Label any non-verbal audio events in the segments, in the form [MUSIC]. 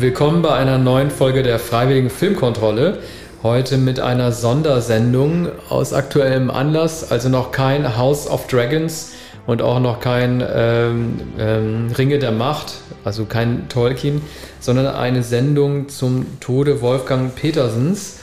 Willkommen bei einer neuen Folge der Freiwilligen Filmkontrolle. Heute mit einer Sondersendung aus aktuellem Anlass, also noch kein House of Dragons und auch noch kein ähm, ähm, Ringe der Macht, also kein Tolkien, sondern eine Sendung zum Tode Wolfgang Petersens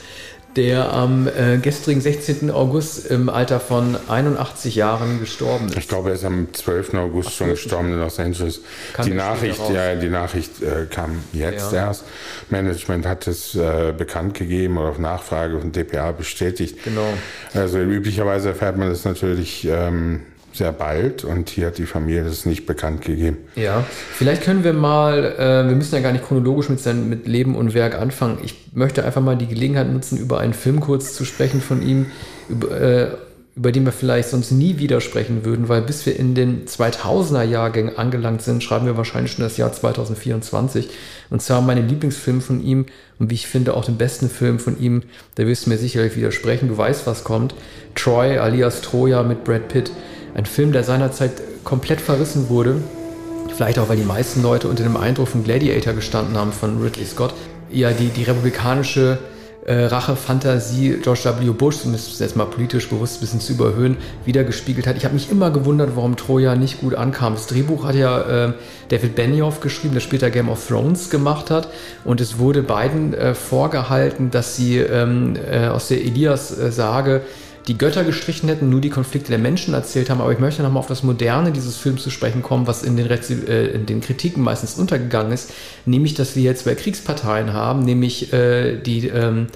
der am äh, gestrigen 16. August im Alter von 81 Jahren gestorben ist. Ich glaube, er ist am 12. August Ach, schon gestorben in Los Angeles. die Nachricht, ja, die Nachricht äh, kam jetzt ja. erst. Management hat es äh, bekannt gegeben oder auf Nachfrage von DPA bestätigt. Genau. Also üblicherweise erfährt man das natürlich ähm, sehr bald und hier hat die Familie das nicht bekannt gegeben. Ja, vielleicht können wir mal, äh, wir müssen ja gar nicht chronologisch mit, sein, mit Leben und Werk anfangen. Ich möchte einfach mal die Gelegenheit nutzen, über einen Film kurz zu sprechen von ihm, über, äh, über den wir vielleicht sonst nie widersprechen würden, weil bis wir in den 2000er Jahrgängen angelangt sind, schreiben wir wahrscheinlich schon das Jahr 2024. Und zwar mein Lieblingsfilm von ihm und wie ich finde auch den besten Film von ihm, da wirst du mir sicherlich widersprechen, du weißt, was kommt. Troy alias Troja mit Brad Pitt. Ein Film, der seinerzeit komplett verrissen wurde. Vielleicht auch, weil die meisten Leute unter dem Eindruck von Gladiator gestanden haben von Ridley Scott. Ja, die, die republikanische äh, Rache-Fantasie George W. Bush, um es jetzt mal politisch bewusst ein bisschen zu überhöhen, wiedergespiegelt hat. Ich habe mich immer gewundert, warum Troja nicht gut ankam. Das Drehbuch hat ja äh, David Benioff geschrieben, der später Game of Thrones gemacht hat. Und es wurde beiden äh, vorgehalten, dass sie ähm, äh, aus der Elias-Sage die Götter gestrichen hätten, nur die Konflikte der Menschen erzählt haben. Aber ich möchte nochmal auf das Moderne dieses Films zu sprechen kommen, was in den, äh, in den Kritiken meistens untergegangen ist. Nämlich, dass wir jetzt zwei Kriegsparteien haben, nämlich äh, die, ähm,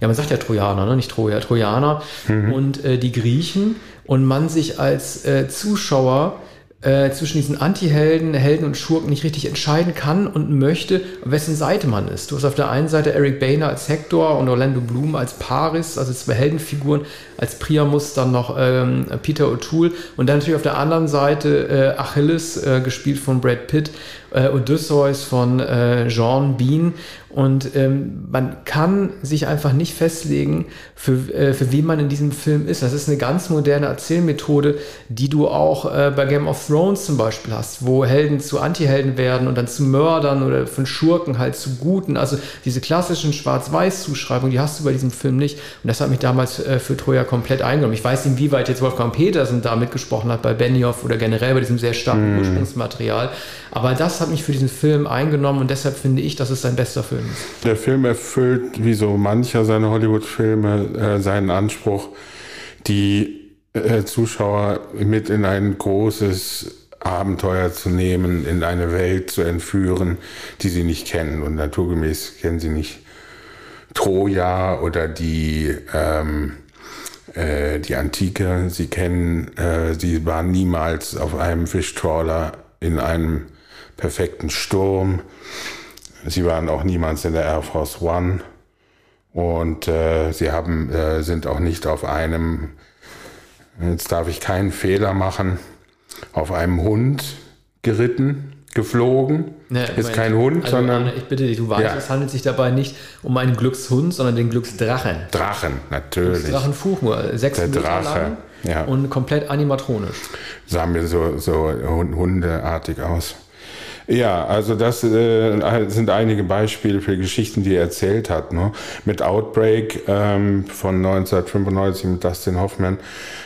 ja, man sagt ja Trojaner, ne? nicht Troja, Trojaner mhm. und äh, die Griechen. Und man sich als äh, Zuschauer äh, zwischen diesen Anti-Helden, Helden und Schurken nicht richtig entscheiden kann und möchte, wessen Seite man ist. Du hast auf der einen Seite Eric Boehner als Hector und Orlando Bloom als Paris, also zwei Heldenfiguren, als Priamus dann noch ähm, Peter O'Toole und dann natürlich auf der anderen Seite äh, Achilles, äh, gespielt von Brad Pitt, äh, Odysseus von äh, Jean Bean und ähm, man kann sich einfach nicht festlegen, für, äh, für wen man in diesem Film ist. Das ist eine ganz moderne Erzählmethode, die du auch äh, bei Game of Thrones zum Beispiel hast, wo Helden zu Antihelden werden und dann zu Mördern oder von Schurken halt zu Guten. Also diese klassischen Schwarz-Weiß-Zuschreibungen, die hast du bei diesem Film nicht. Und das hat mich damals äh, für Troja komplett eingenommen. Ich weiß nicht, inwieweit jetzt Wolfgang Petersen da mitgesprochen hat bei Benioff oder generell bei diesem sehr starken mm. Ursprungsmaterial. Aber das hat mich für diesen Film eingenommen und deshalb finde ich, dass es sein bester Film ist. Der Film erfüllt, wie so mancher seiner Hollywood-Filme, äh, seinen Anspruch, die äh, Zuschauer mit in ein großes Abenteuer zu nehmen, in eine Welt zu entführen, die sie nicht kennen. Und naturgemäß kennen sie nicht Troja oder die, ähm, äh, die Antike. Sie kennen, äh, sie waren niemals auf einem Fischtrawler in einem perfekten Sturm. Sie waren auch niemals in der Air Force One und äh, sie haben, äh, sind auch nicht auf einem, jetzt darf ich keinen Fehler machen, auf einem Hund geritten, geflogen. Ja, ist kein Hund, also, sondern. Ich bitte dich, du weißt, ja. es handelt sich dabei nicht um einen Glückshund, sondern den Glücksdrachen. Drachen, natürlich. Drachenfuch, nur sechs Der Meter Drache. lang ja. und komplett animatronisch. Sah mir so, so hundeartig aus. Ja, also das äh, sind einige Beispiele für Geschichten, die er erzählt hat. Ne? Mit Outbreak ähm, von 1995 mit Dustin Hoffman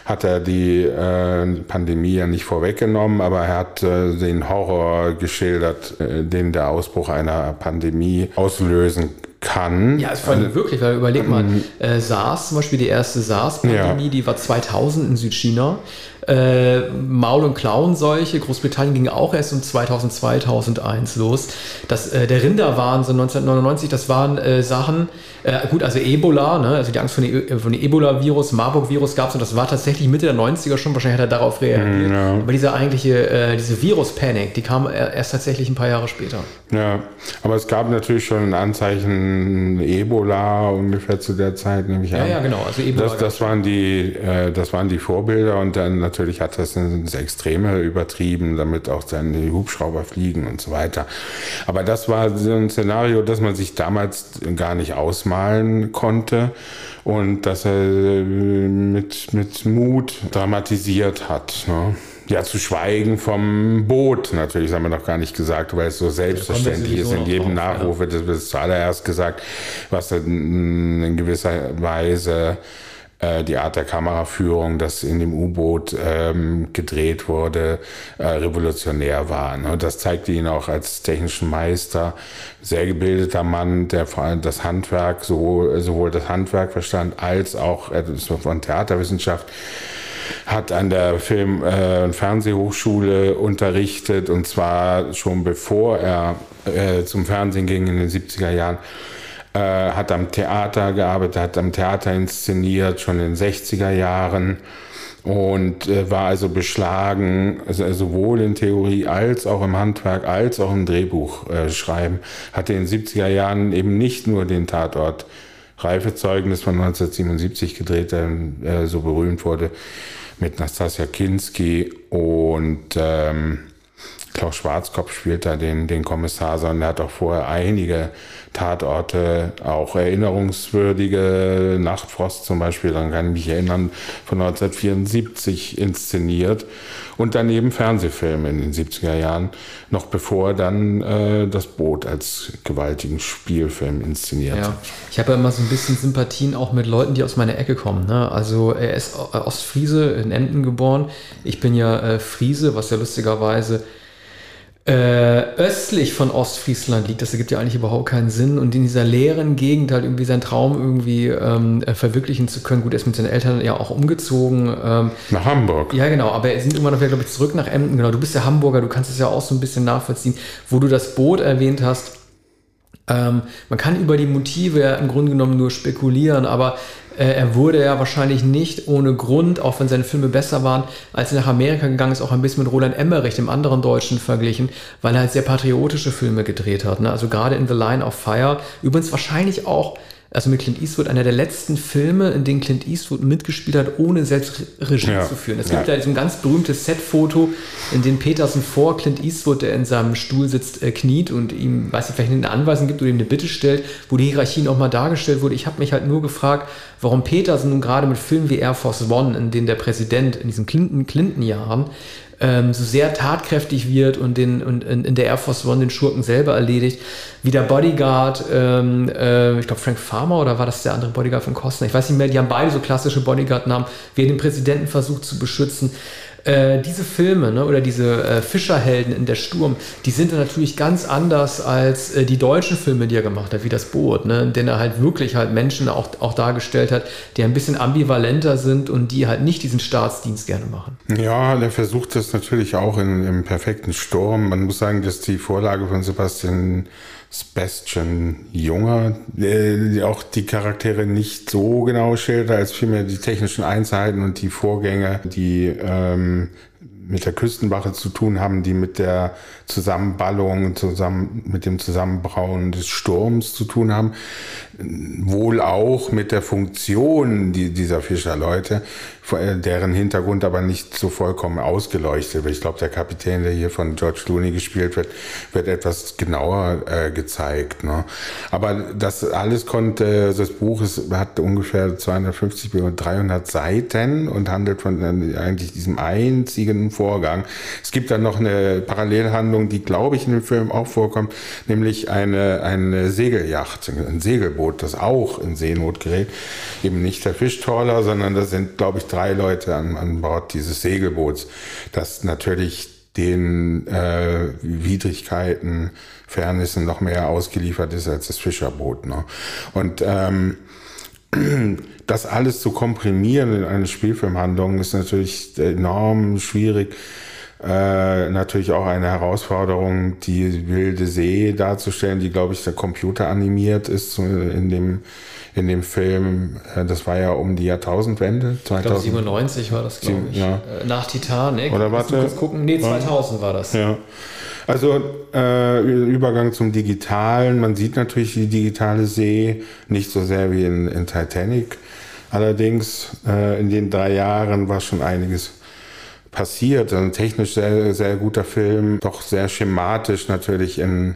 hat er die äh, Pandemie ja nicht vorweggenommen, aber er hat äh, den Horror geschildert, äh, den der Ausbruch einer Pandemie auslösen kann. Ja, es vor allem also, wirklich, weil überleg mal, ähm, äh, SARS, zum Beispiel die erste SARS-Pandemie, ja. die war 2000 in Südchina. Äh, Maul- und Klauenseuche, Großbritannien ging auch erst um 2000, 2001 los. Das, äh, der Rinderwahnsinn 1999, das waren äh, Sachen, äh, gut, also Ebola, ne, also die Angst vor dem, äh, von dem Ebola-Virus, Marburg-Virus gab es und das war tatsächlich Mitte der 90er schon, wahrscheinlich hat er darauf reagiert. Ja. Aber diese eigentliche, äh, diese Virus-Panik, die kam erst tatsächlich ein paar Jahre später. Ja, aber es gab natürlich schon Anzeichen Ebola ungefähr zu der Zeit, nehme ich an. Ja, ja, genau. Also Ebola das, das waren die, äh, das waren die Vorbilder und dann natürlich hat das ins Extreme übertrieben, damit auch dann die Hubschrauber fliegen und so weiter. Aber das war so ein Szenario, das man sich damals gar nicht ausmalen konnte und das er mit, mit Mut dramatisiert hat. Ne? Ja, zu schweigen vom Boot, natürlich, haben wir noch gar nicht gesagt, weil es so selbstverständlich ist. In jedem Nachruf wird es zuallererst gesagt, was in gewisser Weise äh, die Art der Kameraführung, das in dem U-Boot ähm, gedreht wurde, äh, revolutionär war. Ne? Und das zeigte ihn auch als technischen Meister, sehr gebildeter Mann, der vor allem das Handwerk, sowohl, sowohl das Handwerk verstand, als auch äh, von Theaterwissenschaft hat an der Film- äh, und Fernsehhochschule unterrichtet und zwar schon bevor er äh, zum Fernsehen ging in den 70er Jahren äh, hat am Theater gearbeitet, hat am Theater inszeniert, schon in den 60er Jahren und war also beschlagen, also sowohl in Theorie als auch im Handwerk, als auch im Drehbuch äh, schreiben. Hatte in den 70er Jahren eben nicht nur den Tatort Reifezeugnis von 1977 gedreht, der äh, so berühmt wurde mit Nastasia Kinski und ähm, Klaus Schwarzkopf spielt da den, den Kommissar, sondern er hat auch vorher einige Tatorte, auch erinnerungswürdige Nachtfrost zum Beispiel, dann kann ich mich erinnern, von 1974 inszeniert und daneben Fernsehfilme in den 70er Jahren, noch bevor dann äh, das Boot als gewaltigen Spielfilm inszeniert. Ja. Ich habe ja immer so ein bisschen Sympathien auch mit Leuten, die aus meiner Ecke kommen. Ne? Also er ist Ostfriese in Emden geboren. Ich bin ja äh, Friese, was ja lustigerweise äh, östlich von Ostfriesland liegt. Das ergibt ja eigentlich überhaupt keinen Sinn. Und in dieser leeren Gegend halt irgendwie seinen Traum irgendwie ähm, äh, verwirklichen zu können. Gut, er ist mit seinen Eltern ja auch umgezogen. Ähm, nach Hamburg. Ja, genau. Aber er sind immer noch wieder, glaube ich, zurück nach Emden. Genau, du bist ja Hamburger, du kannst es ja auch so ein bisschen nachvollziehen. Wo du das Boot erwähnt hast, ähm, man kann über die Motive ja im Grunde genommen nur spekulieren, aber äh, er wurde ja wahrscheinlich nicht ohne Grund, auch wenn seine Filme besser waren, als er nach Amerika gegangen ist, auch ein bisschen mit Roland Emmerich, dem anderen Deutschen, verglichen, weil er halt sehr patriotische Filme gedreht hat. Ne? Also gerade in The Line of Fire, übrigens wahrscheinlich auch also mit Clint Eastwood, einer der letzten Filme, in denen Clint Eastwood mitgespielt hat, ohne selbst Regie ja. zu führen. Es gibt ja. da so ein ganz berühmtes Setfoto, in dem Peterson vor Clint Eastwood, der in seinem Stuhl sitzt, äh, kniet und ihm, weiß ich, vielleicht eine Anweisung gibt oder ihm eine Bitte stellt, wo die Hierarchie nochmal dargestellt wurde. Ich habe mich halt nur gefragt, warum Peterson nun gerade mit Filmen wie Air Force One, in denen der Präsident in diesen Clinton-Jahren ähm, so sehr tatkräftig wird und, den, und in, in, der Air Force One den Schurken selber erledigt, wie der Bodyguard, ähm, äh, ich glaube Frank Farmer oder war das der andere Bodyguard von Costner, ich weiß nicht mehr, die haben beide so klassische Bodyguard-Namen, wie er den Präsidenten versucht zu beschützen. Äh, diese Filme ne, oder diese äh, Fischerhelden in der Sturm, die sind dann natürlich ganz anders als äh, die deutschen Filme, die er gemacht hat, wie das Boot, ne, in denen er halt wirklich halt Menschen auch, auch dargestellt hat, die ein bisschen ambivalenter sind und die halt nicht diesen Staatsdienst gerne machen. Ja, der versucht das natürlich auch in, im perfekten Sturm. Man muss sagen, dass die Vorlage von Sebastian Sebastian Junger, äh, auch die Charaktere nicht so genau schildert, als vielmehr die technischen Einzelheiten und die Vorgänge, die ähm, mit der Küstenwache zu tun haben, die mit der Zusammenballung, zusammen, mit dem Zusammenbrauen des Sturms zu tun haben. Wohl auch mit der Funktion dieser Fischerleute, deren Hintergrund aber nicht so vollkommen ausgeleuchtet wird. Ich glaube, der Kapitän, der hier von George Clooney gespielt wird, wird etwas genauer äh, gezeigt. Ne? Aber das alles konnte, das Buch ist, hat ungefähr 250 bis 300 Seiten und handelt von äh, eigentlich diesem einzigen Vorgang. Es gibt dann noch eine Parallelhandlung, die, glaube ich, in dem Film auch vorkommt, nämlich eine, eine Segelyacht, ein Segelboot, das auch in Seenot gerät. Eben nicht der Fischtrawler, sondern das sind, glaube ich, drei Leute an, an Bord dieses Segelboots, das natürlich den äh, Widrigkeiten, Fairnessen noch mehr ausgeliefert ist als das Fischerboot. Ne? Und ähm, [CLEARS THROAT] das alles zu komprimieren in eine Spielfilmhandlung ist natürlich enorm schwierig. Äh, natürlich auch eine Herausforderung, die wilde See darzustellen, die, glaube ich, der Computer animiert ist in dem, in dem Film. Äh, das war ja um die Jahrtausendwende. 2097 war das, glaube ich. Ja. Äh, nach Titanic. Oder warte. Kurz gucken. Nee, 2000 war das. Ja. Also äh, Übergang zum Digitalen. Man sieht natürlich die digitale See nicht so sehr wie in, in Titanic. Allerdings äh, in den drei Jahren war schon einiges passiert. Ein technisch sehr, sehr guter Film, doch sehr schematisch natürlich in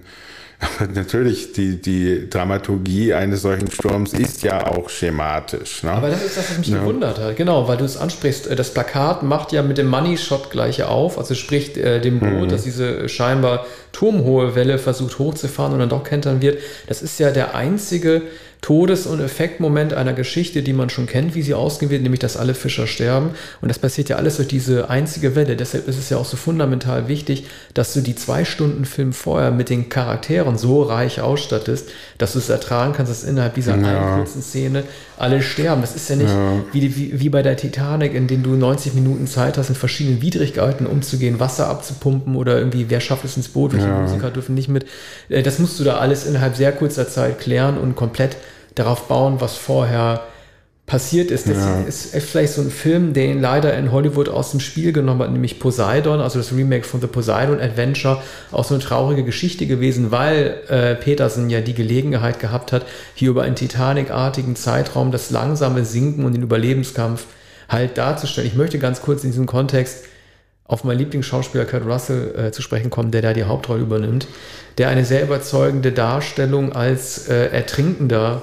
Aber natürlich, die, die Dramaturgie eines solchen Sturms ist ja auch schematisch. Ne? Aber das ist das, was mich ja. gewundert hat. Genau, weil du es ansprichst. Äh, das Plakat macht ja mit dem Money Shot gleich auf. Also spricht äh, dem Boot, mhm. dass diese scheinbar turmhohe Welle versucht hochzufahren und dann doch kentern wird. Das ist ja der einzige Todes- und Effektmoment einer Geschichte, die man schon kennt, wie sie ausgehen wird, nämlich dass alle Fischer sterben. Und das passiert ja alles durch diese einzige Welle. Deshalb ist es ja auch so fundamental wichtig, dass du die zwei Stunden Film vorher mit den Charakteren so reich ausstattest, dass du es ertragen kannst, dass innerhalb dieser ja. einen kurzen Szene alle sterben. Das ist ja nicht ja. Wie, wie, wie bei der Titanic, in dem du 90 Minuten Zeit hast, in verschiedenen Widrigkeiten umzugehen, Wasser abzupumpen oder irgendwie, wer schafft es ins Boot, welche ja. Musiker dürfen nicht mit. Äh, das musst du da alles innerhalb sehr kurzer Zeit klären und komplett darauf bauen, was vorher passiert ist. Das ja. ist vielleicht so ein Film, den leider in Hollywood aus dem Spiel genommen hat, nämlich Poseidon, also das Remake von The Poseidon Adventure, auch so eine traurige Geschichte gewesen, weil äh, Peterson ja die Gelegenheit gehabt hat, hier über einen Titanic-artigen Zeitraum das langsame Sinken und den Überlebenskampf halt darzustellen. Ich möchte ganz kurz in diesem Kontext auf meinen Lieblingsschauspieler Kurt Russell äh, zu sprechen kommen, der da die Hauptrolle übernimmt, der eine sehr überzeugende Darstellung als äh, Ertrinkender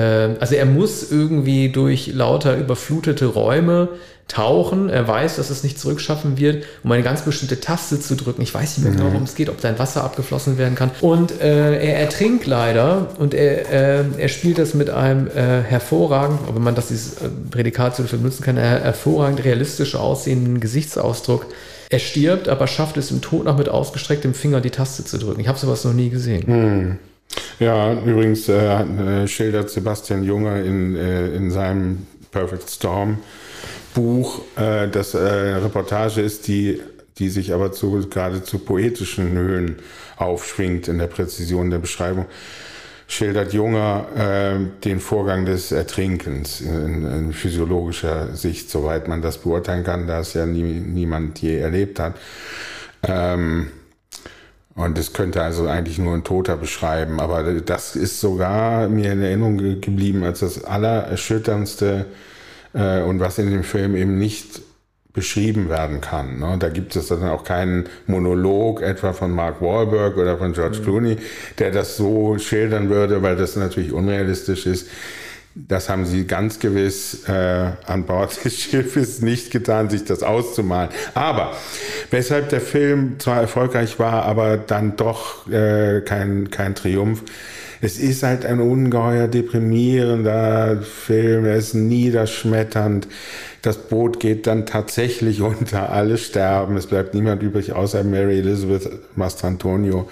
also er muss irgendwie durch lauter überflutete Räume tauchen. Er weiß, dass es nicht zurückschaffen wird, um eine ganz bestimmte Taste zu drücken. Ich weiß nicht mehr genau, mhm. worum es geht, ob sein Wasser abgeflossen werden kann. Und äh, er ertrinkt leider und er, äh, er spielt das mit einem äh, hervorragend, ob man das dieses äh, Prädikat so benutzen kann, hervorragend realistisch aussehenden Gesichtsausdruck. Er stirbt, aber schafft es im Tod noch mit ausgestrecktem Finger die Taste zu drücken. Ich habe sowas noch nie gesehen. Mhm. Ja, übrigens äh, äh, schildert Sebastian Junge in, äh, in seinem Perfect Storm Buch, äh, dass äh, Reportage ist, die, die sich aber zu, gerade zu poetischen Höhen aufschwingt in der Präzision der Beschreibung schildert Junger äh, den Vorgang des Ertrinkens in, in, physiologischer Sicht, soweit man das beurteilen kann, da es ja nie, niemand je erlebt hat. Ähm, und das könnte also eigentlich nur ein Toter beschreiben. Aber das ist sogar mir in Erinnerung geblieben als das Allererschütterndste äh, und was in dem Film eben nicht beschrieben werden kann. Ne? Da gibt es dann auch keinen Monolog etwa von Mark Wahlberg oder von George mhm. Clooney, der das so schildern würde, weil das natürlich unrealistisch ist. Das haben sie ganz gewiss äh, an Bord [LAUGHS] des Schiffes nicht getan, sich das auszumalen. Aber weshalb der Film zwar erfolgreich war, aber dann doch äh, kein, kein Triumph, es ist halt ein ungeheuer deprimierender Film, er ist niederschmetternd. Das Boot geht dann tatsächlich unter, alle sterben. Es bleibt niemand übrig, außer Mary Elizabeth Mastrantonio,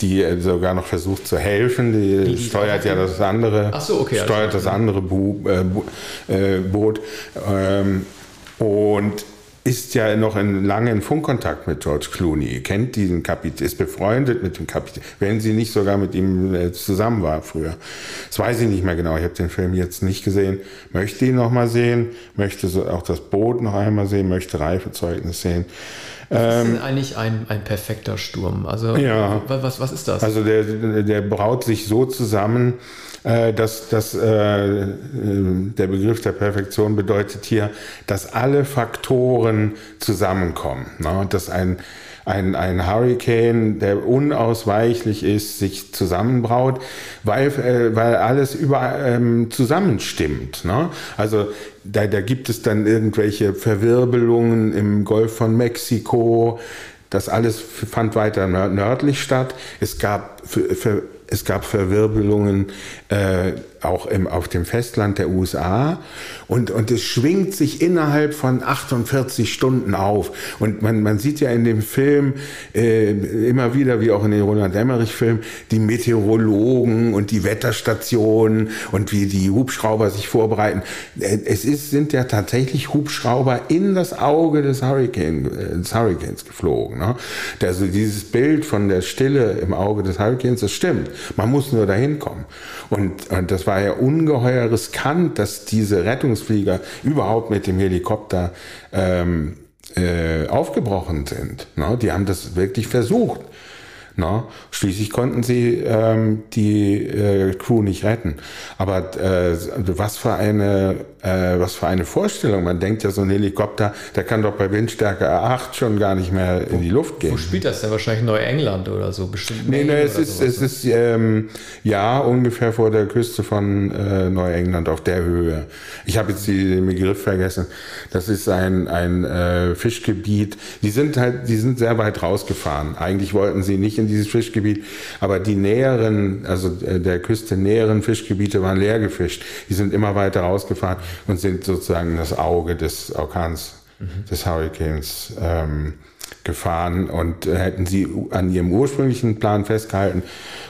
die äh, sogar noch versucht zu helfen. Die, die, die steuert ja das andere, so, okay, steuert das andere Bo äh, Bo äh, Boot. Ähm, und ist ja noch in, lange in Funkkontakt mit George Clooney, kennt diesen Kapitän, ist befreundet mit dem Kapitän, wenn sie nicht sogar mit ihm äh, zusammen war früher. Das weiß ich nicht mehr genau. Ich habe den Film jetzt nicht gesehen. Möchte ihn noch mal sehen, möchte auch das Boot noch einmal sehen, möchte Reifezeugnis sehen. Was ist ähm, eigentlich ein, ein perfekter Sturm? Also ja, was, was ist das? Also der, der braut sich so zusammen, dass, dass äh, der Begriff der Perfektion bedeutet hier, dass alle Faktoren zusammenkommen. Ne? Dass ein, ein, ein Hurricane, der unausweichlich ist, sich zusammenbraut, weil, äh, weil alles über, ähm, zusammenstimmt. Ne? Also da, da gibt es dann irgendwelche Verwirbelungen im Golf von Mexiko. Das alles fand weiter nördlich statt. Es gab für, für es gab Verwirbelungen äh, auch im, auf dem Festland der USA und, und es schwingt sich innerhalb von 48 Stunden auf. Und man, man sieht ja in dem Film äh, immer wieder, wie auch in den Roland Emmerich-Filmen, die Meteorologen und die Wetterstationen und wie die Hubschrauber sich vorbereiten. Äh, es ist, sind ja tatsächlich Hubschrauber in das Auge des, Hurricane, äh, des Hurricanes geflogen. Ne? Also dieses Bild von der Stille im Auge des Hurricanes, das stimmt. Man muss nur dahin kommen. Und, und das war ja ungeheuer riskant, dass diese Rettungsflieger überhaupt mit dem Helikopter ähm, äh, aufgebrochen sind. Ne? Die haben das wirklich versucht. No? Schließlich konnten sie ähm, die äh, Crew nicht retten. Aber äh, was für eine äh, was für eine Vorstellung. Man denkt ja, so ein Helikopter, der kann doch bei Windstärke 8 schon gar nicht mehr in die Luft gehen. Wo spielt das denn? Wahrscheinlich Neuengland oder so? Bestimmt nee, nee, es ist, es ist ähm, ja ungefähr vor der Küste von äh, Neuengland auf der Höhe. Ich habe jetzt den Begriff vergessen. Das ist ein, ein äh, Fischgebiet. Die sind halt, die sind sehr weit rausgefahren. Eigentlich wollten sie nicht in dieses Fischgebiet, aber die näheren, also äh, der Küste näheren Fischgebiete waren leer gefischt. Die sind immer weiter rausgefahren und sind sozusagen das Auge des Orkans, mhm. des Hurricanes ähm, gefahren und äh, hätten sie an ihrem ursprünglichen Plan festgehalten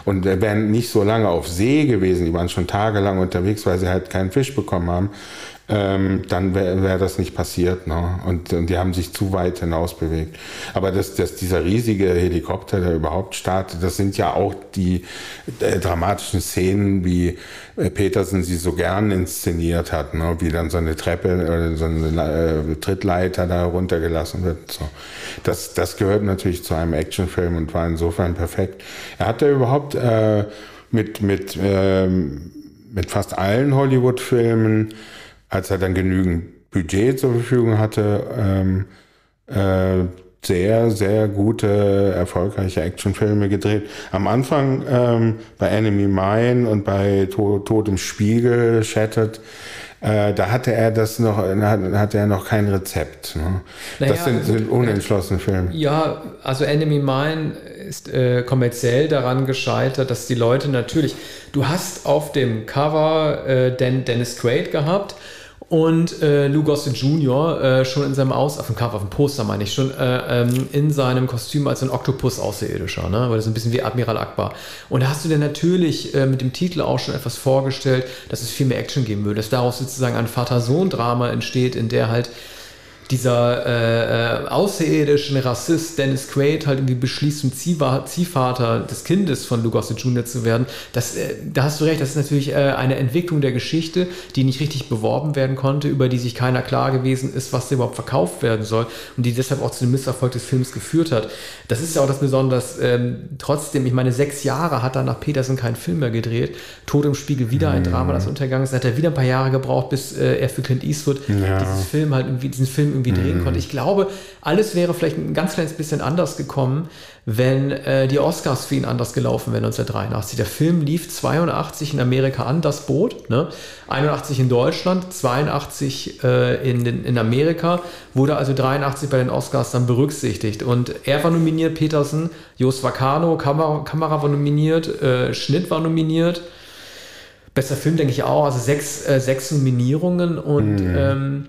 und wären nicht so lange auf See gewesen, die waren schon tagelang unterwegs, weil sie halt keinen Fisch bekommen haben, ähm, dann wäre wär das nicht passiert. Ne? Und, und die haben sich zu weit hinaus bewegt. Aber dass, dass dieser riesige Helikopter, der überhaupt startet, das sind ja auch die äh, dramatischen Szenen, wie äh, Petersen sie so gern inszeniert hat, ne? wie dann so eine Treppe oder so eine äh, Trittleiter da runtergelassen wird. So. Das, das gehört natürlich zu einem Actionfilm und war insofern perfekt. Er hatte überhaupt äh, mit, mit, ähm, mit fast allen Hollywood-Filmen als er dann genügend Budget zur Verfügung hatte, ähm, äh, sehr, sehr gute, erfolgreiche Actionfilme gedreht. Am Anfang ähm, bei Enemy Mine und bei Tod, Tod im Spiegel, Shattered, äh, da hatte er das noch, hatte er noch kein Rezept. Ne? Naja, das sind, sind unentschlossene Filme. Ja, also Enemy Mine ist äh, kommerziell daran gescheitert, dass die Leute natürlich, du hast auf dem Cover äh, Dennis Quaid gehabt, und äh, Lou Gossett Jr. Äh, schon in seinem Aus, auf dem Cover, auf dem Poster meine ich, schon äh, ähm, in seinem Kostüm als ein Oktopus außerirdischer, ne? weil das ein bisschen wie Admiral Akbar. Und da hast du dir natürlich äh, mit dem Titel auch schon etwas vorgestellt, dass es viel mehr Action geben würde, dass daraus sozusagen ein Vater-Sohn-Drama entsteht, in der halt dieser äh, äh, außerirdischen Rassist Dennis Quaid halt irgendwie beschließt, zum Ziehvater des Kindes von Lugosi Jr. zu werden. Das, äh, da hast du recht, das ist natürlich äh, eine Entwicklung der Geschichte, die nicht richtig beworben werden konnte, über die sich keiner klar gewesen ist, was überhaupt verkauft werden soll und die deshalb auch zu dem Misserfolg des Films geführt hat. Das ist ja auch das Besondere, ähm, trotzdem, ich meine, sechs Jahre hat danach Peterson keinen Film mehr gedreht. Tod im Spiegel wieder ein Drama, das untergegangen ist. Hat er wieder ein paar Jahre gebraucht, bis äh, er für Clint Eastwood ja. dieses Film halt irgendwie, diesen Film irgendwie drehen mhm. konnte. Ich glaube, alles wäre vielleicht ein ganz kleines bisschen anders gekommen, wenn äh, die Oscars für ihn anders gelaufen wären 1983. Der Film lief 82 in Amerika an, das Boot, ne? 81 in Deutschland, 82 äh, in, den, in Amerika, wurde also 83 bei den Oscars dann berücksichtigt. Und er war nominiert, Peterson, Jos Vacano, Kamera, Kamera war nominiert, äh, Schnitt war nominiert. Bester Film, denke ich auch, also sechs, äh, sechs Nominierungen und mhm. ähm,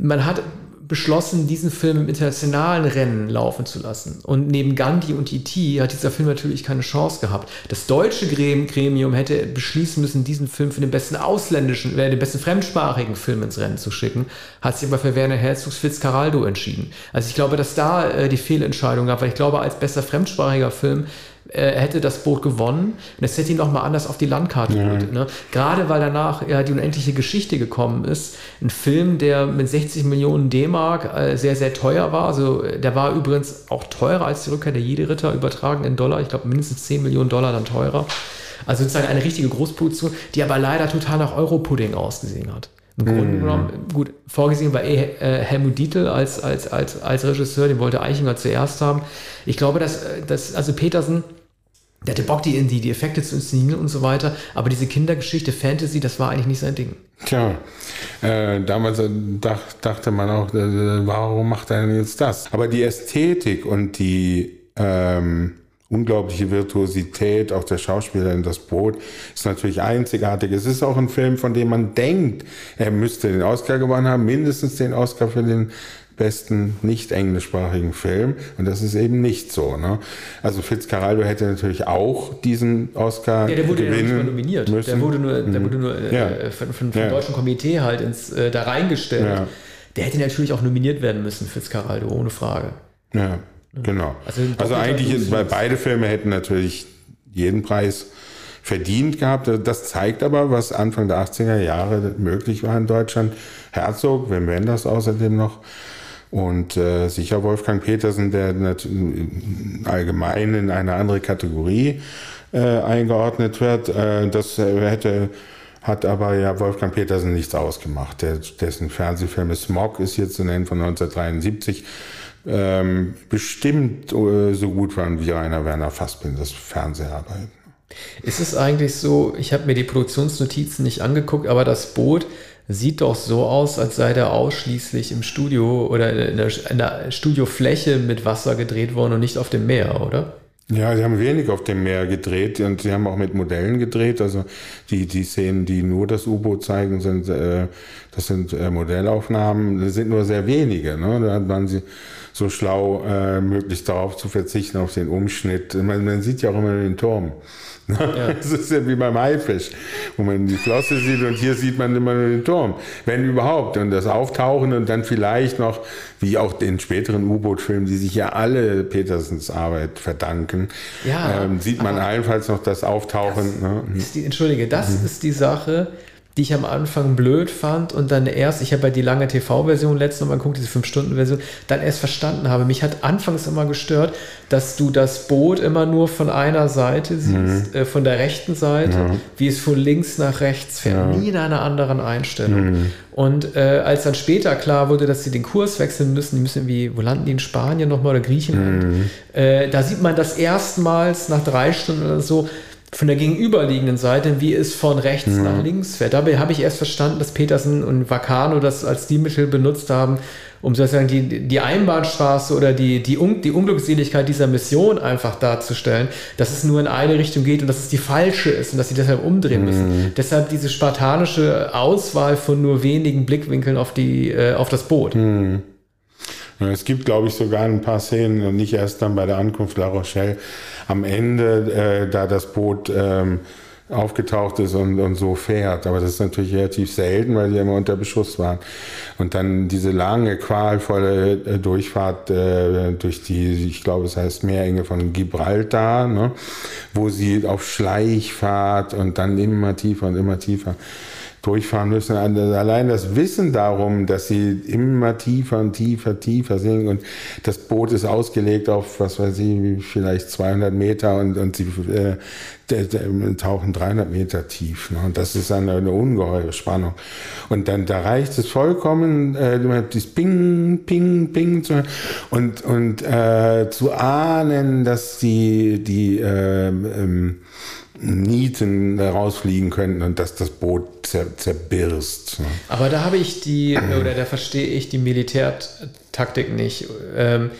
man hat beschlossen, diesen Film im internationalen Rennen laufen zu lassen. Und neben Gandhi und E.T. hat dieser Film natürlich keine Chance gehabt. Das deutsche Gremium hätte beschließen müssen, diesen Film für den besten ausländischen, äh, den besten fremdsprachigen Film ins Rennen zu schicken, hat sich aber für Werner Herzogs Fitzcarraldo entschieden. Also ich glaube, dass da äh, die Fehlentscheidung gab, weil ich glaube, als bester fremdsprachiger Film er hätte das Boot gewonnen und es hätte ihn nochmal anders auf die Landkarte ja. geholt. Ne? Gerade weil danach ja die unendliche Geschichte gekommen ist. Ein Film, der mit 60 Millionen D-Mark äh, sehr, sehr teuer war. Also der war übrigens auch teurer als die Rückkehr der Jede-Ritter, übertragen in Dollar. Ich glaube mindestens 10 Millionen Dollar dann teurer. Also sozusagen eine richtige Großproduktion, die aber leider total nach Europudding ausgesehen hat. Im Grunde mhm. genommen, gut, vorgesehen war eh äh, Helmut Dietl als, als, als, als Regisseur, den wollte Eichinger zuerst haben. Ich glaube, dass, äh, dass also Petersen der hatte Bock, die, die, die Effekte zu inszenieren und so weiter. Aber diese Kindergeschichte, Fantasy, das war eigentlich nicht sein Ding. Tja, äh, damals äh, dach, dachte man auch, äh, warum macht er denn jetzt das? Aber die Ästhetik und die ähm, unglaubliche Virtuosität auch der Schauspieler in das Boot ist natürlich einzigartig. Es ist auch ein Film, von dem man denkt, er müsste den Oscar gewonnen haben, mindestens den Oscar für den besten nicht englischsprachigen Film. Und das ist eben nicht so. Ne? Also Fitzcarraldo hätte natürlich auch diesen Oscar ja, der wurde gewinnen ja nicht mal nominiert. Müssen. Der wurde nur, der mhm. wurde nur ja. äh, von, von, vom ja. deutschen Komitee halt ins, äh, da reingestellt. Ja. Der hätte natürlich auch nominiert werden müssen, Fitzcarraldo, ohne Frage. Ja, genau. Also, also eigentlich, ist, weil beide Filme hätten natürlich jeden Preis verdient gehabt. Das zeigt aber, was Anfang der 80er Jahre möglich war in Deutschland. Herzog, Wim Wenders außerdem noch, Und äh, sicher Wolfgang Petersen, der allgemein in eine andere Kategorie äh, eingeordnet wird, äh, das hätte hat aber ja Wolfgang Petersen nichts ausgemacht. Der, dessen Fernsehfilm Smog ist hier zu nennen von 1973 ähm, bestimmt äh, so gut waren wie Rainer Werner Fassbinders Fernseharbeit. Ist es eigentlich so, ich habe mir die Produktionsnotizen nicht angeguckt, aber das Boot sieht doch so aus, als sei der ausschließlich im Studio oder in der, in der Studiofläche mit Wasser gedreht worden und nicht auf dem Meer, oder? Ja, sie haben wenig auf dem Meer gedreht und sie haben auch mit Modellen gedreht. Also die, die Szenen, die nur das U-Boot zeigen, sind, äh, das sind äh, Modellaufnahmen. Das sind nur sehr wenige. Ne? Da waren sie so schlau, äh, möglichst darauf zu verzichten, auf den Umschnitt. Man, man sieht ja auch immer den Turm. [LAUGHS] Ja. Das ist ja wie beim Haifisch, wo man die Flosse sieht und hier sieht man immer nur den Turm. Wenn überhaupt. Und das Auftauchen und dann vielleicht noch, wie auch den späteren U-Boot-Filmen, die sich ja alle Petersens Arbeit verdanken, ja, ähm, sieht man allenfalls noch das Auftauchen. Das ne? die, Entschuldige, das mhm. ist die Sache, die ich am Anfang blöd fand und dann erst, ich habe ja die lange TV-Version letztes Mal geguckt, diese 5-Stunden-Version, dann erst verstanden habe. Mich hat anfangs immer gestört, dass du das Boot immer nur von einer Seite siehst, mhm. äh, von der rechten Seite, ja. wie es von links nach rechts fährt, ja. nie in einer anderen Einstellung. Mhm. Und äh, als dann später klar wurde, dass sie den Kurs wechseln müssen, die müssen wie, wo landen die in Spanien nochmal oder Griechenland, mhm. äh, da sieht man das erstmals nach drei Stunden oder so, von der gegenüberliegenden Seite, wie es von rechts mhm. nach links fährt. Dabei habe ich erst verstanden, dass Petersen und Vacano das als Stilmittel benutzt haben, um sozusagen die, die Einbahnstraße oder die, die, Un die Unglückseligkeit dieser Mission einfach darzustellen, dass es nur in eine Richtung geht und dass es die falsche ist und dass sie deshalb umdrehen müssen. Mhm. Deshalb diese spartanische Auswahl von nur wenigen Blickwinkeln auf, die, äh, auf das Boot. Mhm. Es gibt, glaube ich, sogar ein paar Szenen, nicht erst dann bei der Ankunft La Rochelle, am Ende, äh, da das Boot ähm, aufgetaucht ist und, und so fährt. Aber das ist natürlich relativ selten, weil die immer unter Beschuss waren. Und dann diese lange, qualvolle äh, Durchfahrt äh, durch die, ich glaube, es heißt Meerenge von Gibraltar, ne? wo sie auf Schleichfahrt und dann immer tiefer und immer tiefer durchfahren müssen. Allein das Wissen darum, dass sie immer tiefer und tiefer, tiefer sinken und das Boot ist ausgelegt auf, was weiß ich, vielleicht 200 Meter und, und sie äh, tauchen 300 Meter tief. Ne? Und das ist eine, eine ungeheure Spannung. Und dann da reicht es vollkommen, äh, das Ping, Ping, Ping zu, und, und äh, zu ahnen, dass die, die äh, ähm, Nieten rausfliegen könnten und dass das Boot zer zerbirst. Aber da habe ich die, oder da verstehe ich die Militärtaktik nicht. Ähm,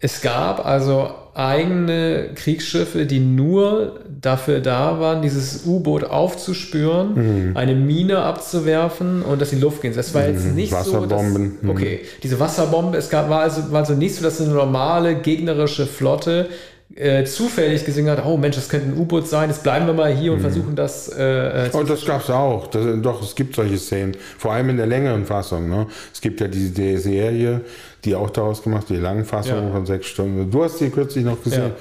es gab also eigene Kriegsschiffe, die nur dafür da waren, dieses U-Boot aufzuspüren, mhm. eine Mine abzuwerfen und dass die Luft gehen. Das war jetzt mhm. nicht Wasserbomben. so. Dass, okay, diese Wasserbombe, es gab, war, also, war also nicht so, dass eine normale gegnerische Flotte äh, zufällig gesehen hat, oh Mensch, das könnte ein U-Boot sein, jetzt bleiben wir mal hier und mhm. versuchen das äh, äh zu Und das gab es auch. Das, doch, es gibt solche Szenen. Vor allem in der längeren Fassung. Ne? Es gibt ja diese Serie, die auch daraus gemacht, die langen Fassung ja. von sechs Stunden. Du hast die kürzlich noch gesehen, ja.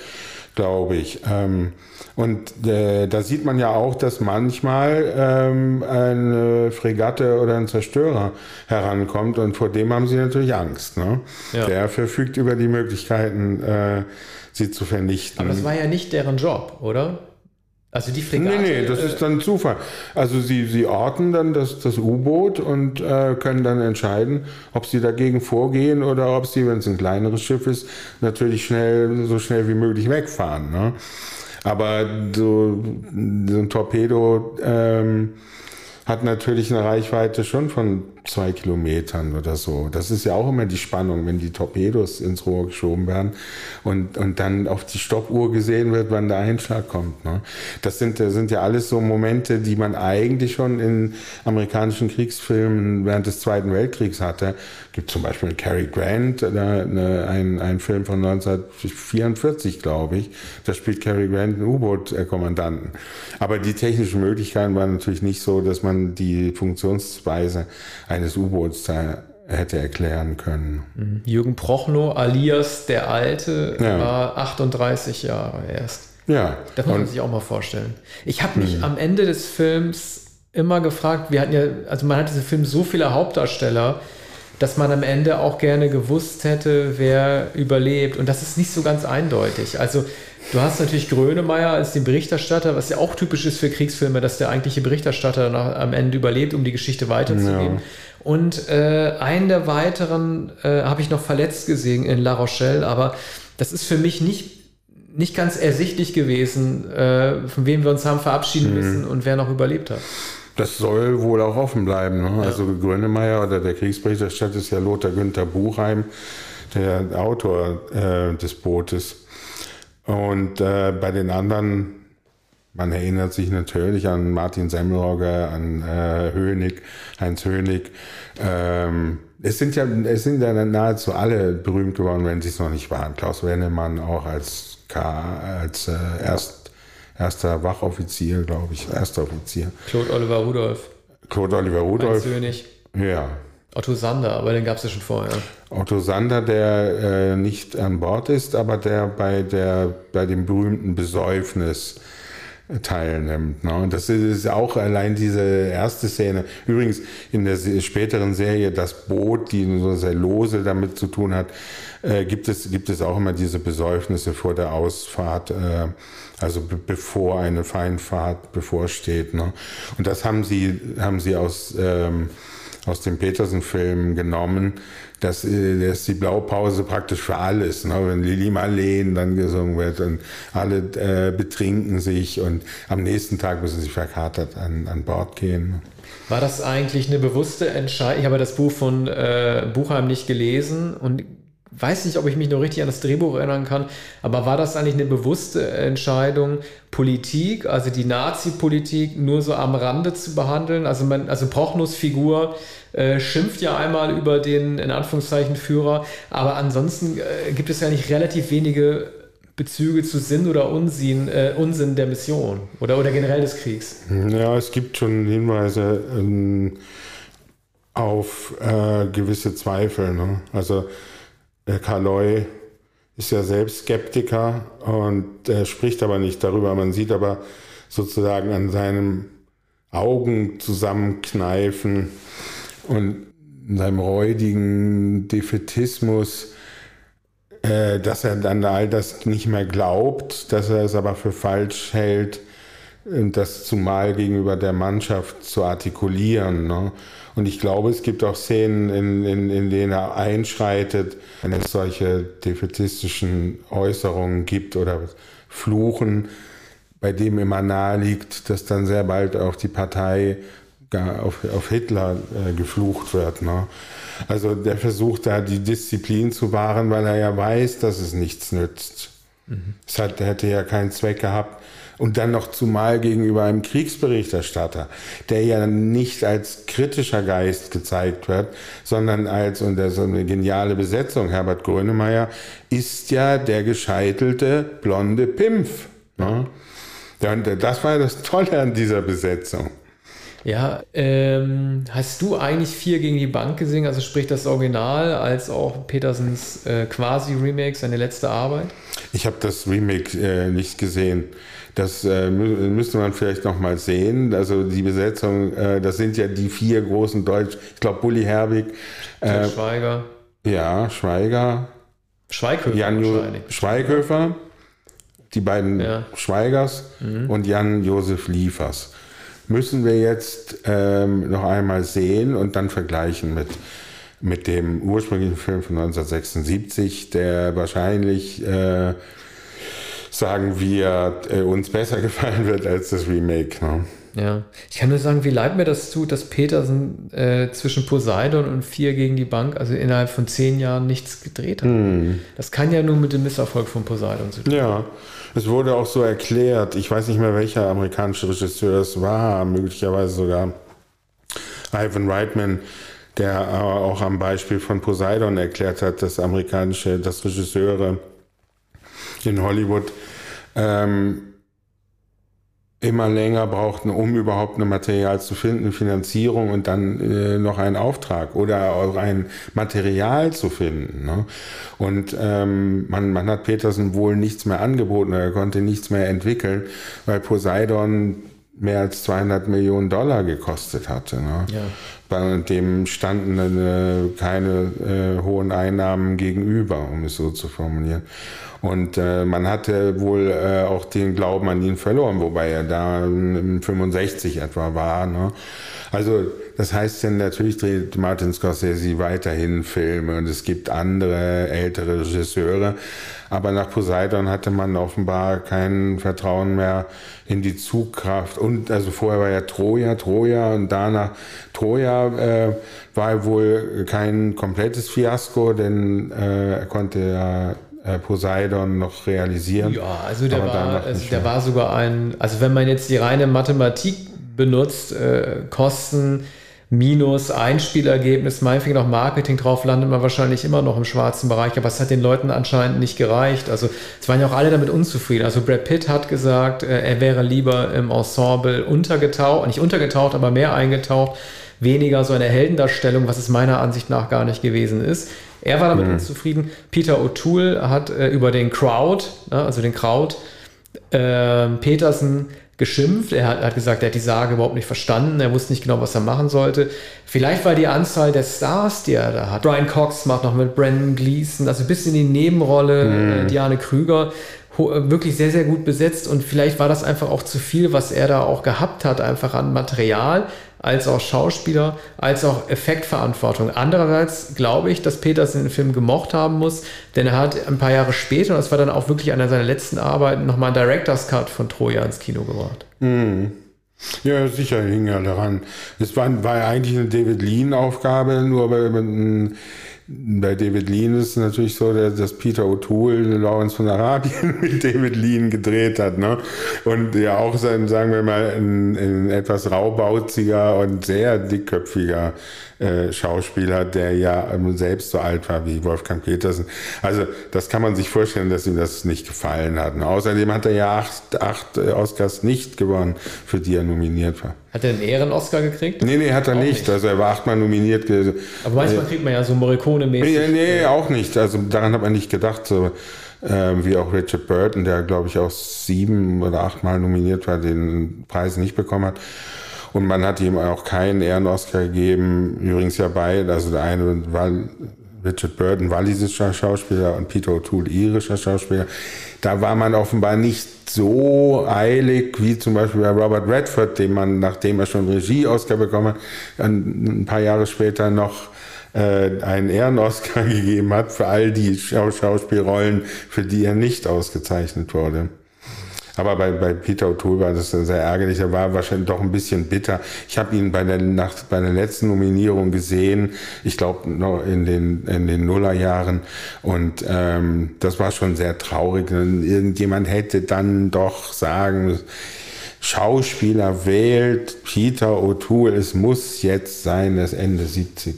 glaube ich. Ähm, und äh, da sieht man ja auch, dass manchmal ähm, eine Fregatte oder ein Zerstörer herankommt und vor dem haben sie natürlich Angst. Ne? Ja. Der verfügt über die Möglichkeiten, äh, sie zu vernichten. Aber das war ja nicht deren Job, oder? Also die Fregatte. Nee, nee, das ist dann Zufall. Also sie, sie orten dann das, das U-Boot und äh, können dann entscheiden, ob sie dagegen vorgehen oder ob sie, wenn es ein kleineres Schiff ist, natürlich schnell, so schnell wie möglich wegfahren. Ne? Aber so, so ein Torpedo ähm, hat natürlich eine Reichweite schon von zwei Kilometern oder so. Das ist ja auch immer die Spannung, wenn die Torpedos ins Rohr geschoben werden und, und dann auf die Stoppuhr gesehen wird, wann der Einschlag kommt. Ne? Das sind, sind ja alles so Momente, die man eigentlich schon in amerikanischen Kriegsfilmen während des Zweiten Weltkriegs hatte. Gibt zum Beispiel Cary Grant, eine, ein, ein Film von 1944, glaube ich. Da spielt Cary Grant einen U-Boot-Kommandanten. Aber die technischen Möglichkeiten waren natürlich nicht so, dass man die Funktionsweise eines U-Boots hätte erklären können. Mhm. Jürgen Prochnow alias der Alte ja. war 38 Jahre erst. Ja. Das muss man sich auch mal vorstellen. Ich habe mich mh. am Ende des Films immer gefragt, wir hatten ja, also man hat diesen Film so viele Hauptdarsteller, dass man am Ende auch gerne gewusst hätte, wer überlebt. Und das ist nicht so ganz eindeutig. Also du hast natürlich Grönemeyer als den Berichterstatter, was ja auch typisch ist für Kriegsfilme, dass der eigentliche Berichterstatter nach, am Ende überlebt, um die Geschichte weiterzugeben. Ja. Und äh, einen der weiteren äh, habe ich noch verletzt gesehen in La Rochelle, aber das ist für mich nicht nicht ganz ersichtlich gewesen, äh, von wem wir uns haben verabschieden mhm. müssen und wer noch überlebt hat. Das soll wohl auch offen bleiben. Ne? Ja. Also Grönemeyer oder der Kriegsberichterstatter ist ja Lothar Günther Buchheim, der Autor äh, des Bootes. Und äh, bei den anderen, man erinnert sich natürlich an Martin Semmelrogge, an äh, Hönig, Heinz Hönig. Ähm, es sind ja, es sind ja nahezu alle berühmt geworden, wenn sie es noch nicht waren. Klaus Wennemann auch als K, als äh, erst erster Wachoffizier, glaube ich, erster Offizier. Claude Oliver Rudolph. Claude Oliver Rudolph. König. Ja. Otto Sander, aber den gab es ja schon vorher. Otto Sander, der äh, nicht an Bord ist, aber der bei, der bei dem berühmten Besäufnis teilnimmt. Ne? Und das ist auch allein diese erste Szene. Übrigens in der späteren Serie Das Boot, die so sehr lose damit zu tun hat, äh, gibt, es, gibt es auch immer diese Besäufnisse vor der Ausfahrt. Äh, also be bevor eine Feinfahrt bevorsteht. Ne? Und das haben sie, haben sie aus, ähm, aus dem Petersen-Film genommen. Das, äh, das ist die Blaupause praktisch für alles. Ne? Wenn Lili Marleen dann gesungen wird und alle äh, betrinken sich und am nächsten Tag müssen sie verkatert an, an Bord gehen. War das eigentlich eine bewusste Entscheidung? Ich habe das Buch von äh, Buchheim nicht gelesen und weiß nicht, ob ich mich noch richtig an das Drehbuch erinnern kann, aber war das eigentlich eine bewusste Entscheidung, Politik, also die Nazi-Politik, nur so am Rande zu behandeln? Also, man, also Prochnus Figur äh, schimpft ja einmal über den, in Anführungszeichen, Führer, aber ansonsten äh, gibt es ja nicht relativ wenige Bezüge zu Sinn oder Unsinn, äh, Unsinn der Mission oder, oder generell des Kriegs. Ja, es gibt schon Hinweise ähm, auf äh, gewisse Zweifel. Ne? Also der Kaloy ist ja selbst Skeptiker und er spricht aber nicht darüber. Man sieht aber sozusagen an seinem Augen zusammenkneifen und in seinem räudigen Defetismus, äh, dass er dann all das nicht mehr glaubt, dass er es aber für falsch hält, das zumal gegenüber der Mannschaft zu artikulieren. Ne? Und ich glaube, es gibt auch Szenen, in, in, in denen er einschreitet, wenn es solche defetistischen Äußerungen gibt oder Fluchen, bei dem immer nahe liegt, dass dann sehr bald auch die Partei auf, auf Hitler äh, geflucht wird. Ne? Also der versucht da die Disziplin zu wahren, weil er ja weiß, dass es nichts nützt. Mhm. Es hat, hätte ja keinen Zweck gehabt, und dann noch zumal gegenüber einem Kriegsberichterstatter, der ja nicht als kritischer Geist gezeigt wird, sondern als, und das ist eine geniale Besetzung, Herbert Grönemeyer ist ja der gescheitelte blonde Pimpf. Ne? Das war das Tolle an dieser Besetzung. Ja, ähm, hast du eigentlich vier gegen die Bank gesehen, also sprich das Original, als auch Petersens äh, Quasi-Remake, seine letzte Arbeit? Ich habe das Remake äh, nicht gesehen. Das äh, müsste man vielleicht noch mal sehen. Also die Besetzung, äh, das sind ja die vier großen Deutsch. Ich glaube, Bulli Herbig. Äh, Schweiger. Ja, Schweiger. Schweighöfer. Jan Schweighöfer. Die beiden ja. Schweigers mhm. und Jan-Josef Liefers müssen wir jetzt ähm, noch einmal sehen und dann vergleichen mit, mit dem ursprünglichen Film von 1976, der wahrscheinlich, äh, sagen wir, äh, uns besser [LAUGHS] gefallen wird als das Remake. Ne? Ja, ich kann nur sagen, wie leid mir das tut, dass Petersen äh, zwischen Poseidon und Vier gegen die Bank, also innerhalb von zehn Jahren nichts gedreht hat. Hm. Das kann ja nur mit dem Misserfolg von Poseidon zu tun. Ja, es wurde auch so erklärt, ich weiß nicht mehr, welcher amerikanische Regisseur es war, möglicherweise sogar Ivan Reitman, der auch am Beispiel von Poseidon erklärt hat, dass amerikanische, dass Regisseure in Hollywood ähm, immer länger brauchten, um überhaupt ein Material zu finden, Finanzierung und dann äh, noch einen Auftrag oder auch ein Material zu finden. Ne? Und ähm, man, man hat Petersen wohl nichts mehr angeboten, er konnte nichts mehr entwickeln, weil Poseidon mehr als 200 Millionen Dollar gekostet hatte. Ne? Ja. Bei dem standen äh, keine äh, hohen Einnahmen gegenüber, um es so zu formulieren. Und äh, man hatte wohl äh, auch den Glauben an ihn verloren, wobei er da im 65 etwa war. Ne? Also das heißt dann natürlich dreht Martin Scorsese weiterhin Filme und es gibt andere ältere Regisseure. Aber nach Poseidon hatte man offenbar kein Vertrauen mehr in die Zugkraft. Und also vorher war ja Troja, Troja und danach Troja äh, war wohl kein komplettes Fiasko, denn äh, er konnte ja äh, Poseidon noch realisieren. Ja, also der, war, also der war sogar ein, also wenn man jetzt die reine Mathematik benutzt, äh, Kosten minus Einspielergebnis, meinetwegen noch Marketing drauf, landet man wahrscheinlich immer noch im schwarzen Bereich, aber es hat den Leuten anscheinend nicht gereicht. Also es waren ja auch alle damit unzufrieden. Also Brad Pitt hat gesagt, äh, er wäre lieber im Ensemble untergetaucht, nicht untergetaucht, aber mehr eingetaucht, weniger so eine Heldendarstellung, was es meiner Ansicht nach gar nicht gewesen ist. Er war damit mhm. unzufrieden. Peter O'Toole hat äh, über den Crowd, ne, also den Crowd, äh, Petersen geschimpft. Er hat, hat, gesagt, er hat die Sage überhaupt nicht verstanden. Er wusste nicht genau, was er machen sollte. Vielleicht war die Anzahl der Stars, die er da hat. Brian Cox macht noch mit Brandon Gleason, also bis in die Nebenrolle. Mhm. Diane Krüger wirklich sehr, sehr gut besetzt und vielleicht war das einfach auch zu viel, was er da auch gehabt hat, einfach an Material als auch Schauspieler, als auch Effektverantwortung. Andererseits glaube ich, dass Petersen den Film gemocht haben muss, denn er hat ein paar Jahre später, und das war dann auch wirklich einer seiner letzten Arbeiten, nochmal einen Director's Cut von Troja ins Kino gebracht. Mhm. Ja, sicher hing er daran. Es war, war eigentlich eine David Lean-Aufgabe, nur bei, bei David Lean ist es natürlich so, dass Peter O'Toole Lawrence von Arabien [LAUGHS] mit David Lean gedreht hat. Ne? Und ja auch sein, sagen wir mal, ein, ein etwas raubautziger und sehr dickköpfiger äh, Schauspieler, der ja ähm, selbst so alt war wie Wolfgang Petersen. Also das kann man sich vorstellen, dass ihm das nicht gefallen hat. Und außerdem hat er ja acht, acht äh, Oscars nicht gewonnen, für die er nominiert war. Hat er einen Ehren-Oscar gekriegt? Nee, nee, hat er nicht. nicht. Also er war achtmal nominiert. Aber manchmal kriegt man ja so Morricone-mäßig. Nee, nee, auch nicht. Also daran hat man nicht gedacht. So, äh, wie auch Richard Burton, der glaube ich auch sieben oder achtmal nominiert war, den Preis nicht bekommen hat. Und man hat ihm auch keinen Ehren-Oscar gegeben. Übrigens ja beide, also der eine war Richard Burton walisischer Schauspieler und Peter O'Toole irischer Schauspieler. Da war man offenbar nicht so eilig wie zum Beispiel bei Robert Redford, dem man, nachdem er schon Regie-Oscar bekommen hat, ein paar Jahre später noch äh, einen Ehren-Oscar [LAUGHS] gegeben hat für all die Schauspielrollen, für die er nicht ausgezeichnet wurde. Aber bei, bei Peter O'Toole war das sehr ärgerlich. Er war wahrscheinlich doch ein bisschen bitter. Ich habe ihn bei der, nach, bei der letzten Nominierung gesehen, ich glaube noch in den, in den Nullerjahren. Und ähm, das war schon sehr traurig. Irgendjemand hätte dann doch sagen, Schauspieler wählt Peter O'Toole, es muss jetzt sein, das Ende 70.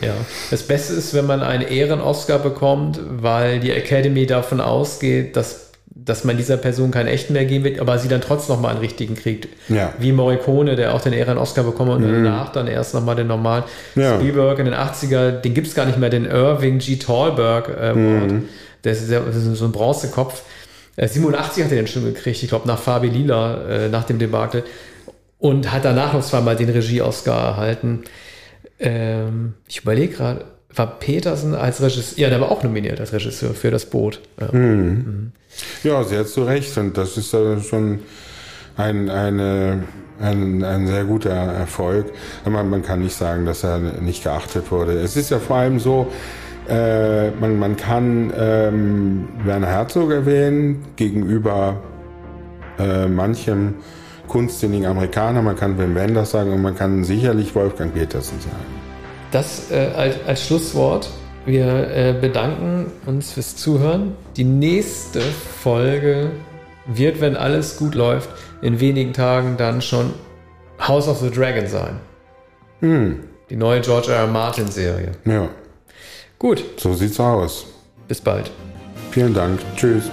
Ja, das Beste ist, wenn man einen Ehren-Oscar bekommt, weil die Academy davon ausgeht, dass dass man dieser Person keinen echten mehr geben wird, aber sie dann trotzdem nochmal einen richtigen kriegt. Ja. Wie Morricone, der auch den Ehren-Oscar bekommen und mhm. danach dann erst nochmal den normalen. Ja. Spielberg in den 80er, den gibt es gar nicht mehr, den Irving G. Tallberg äh, mhm. Das ist, das ist so ein Bronzekopf. Äh, 87 hat er den schon gekriegt, ich glaube nach Fabi Lila, äh, nach dem Debakel. Und hat danach noch zweimal den Regie-Oscar erhalten. Ähm, ich überlege gerade, war Petersen als Regisseur, ja, der war auch nominiert als Regisseur für das Boot. Ja, mhm. Mhm. ja sehr zu Recht. Und das ist schon ein, eine, ein, ein sehr guter Erfolg. Man, man kann nicht sagen, dass er nicht geachtet wurde. Es ist ja vor allem so, äh, man, man kann ähm, Werner Herzog erwähnen gegenüber äh, manchem kunstsinnigen Amerikaner. Man kann Wim Wenders sagen und man kann sicherlich Wolfgang Petersen sagen. Das äh, als, als, Schlusswort. Wir äh, bedanken uns fürs Zuhören. Die nächste Folge wird, wenn alles gut läuft, in wenigen Tagen dann schon House of the Dragon sein. Hm. Die neue George R. R. Martin Serie. Ja. Gut. So sieht's aus. Bis bald. Vielen Dank. Tschüss.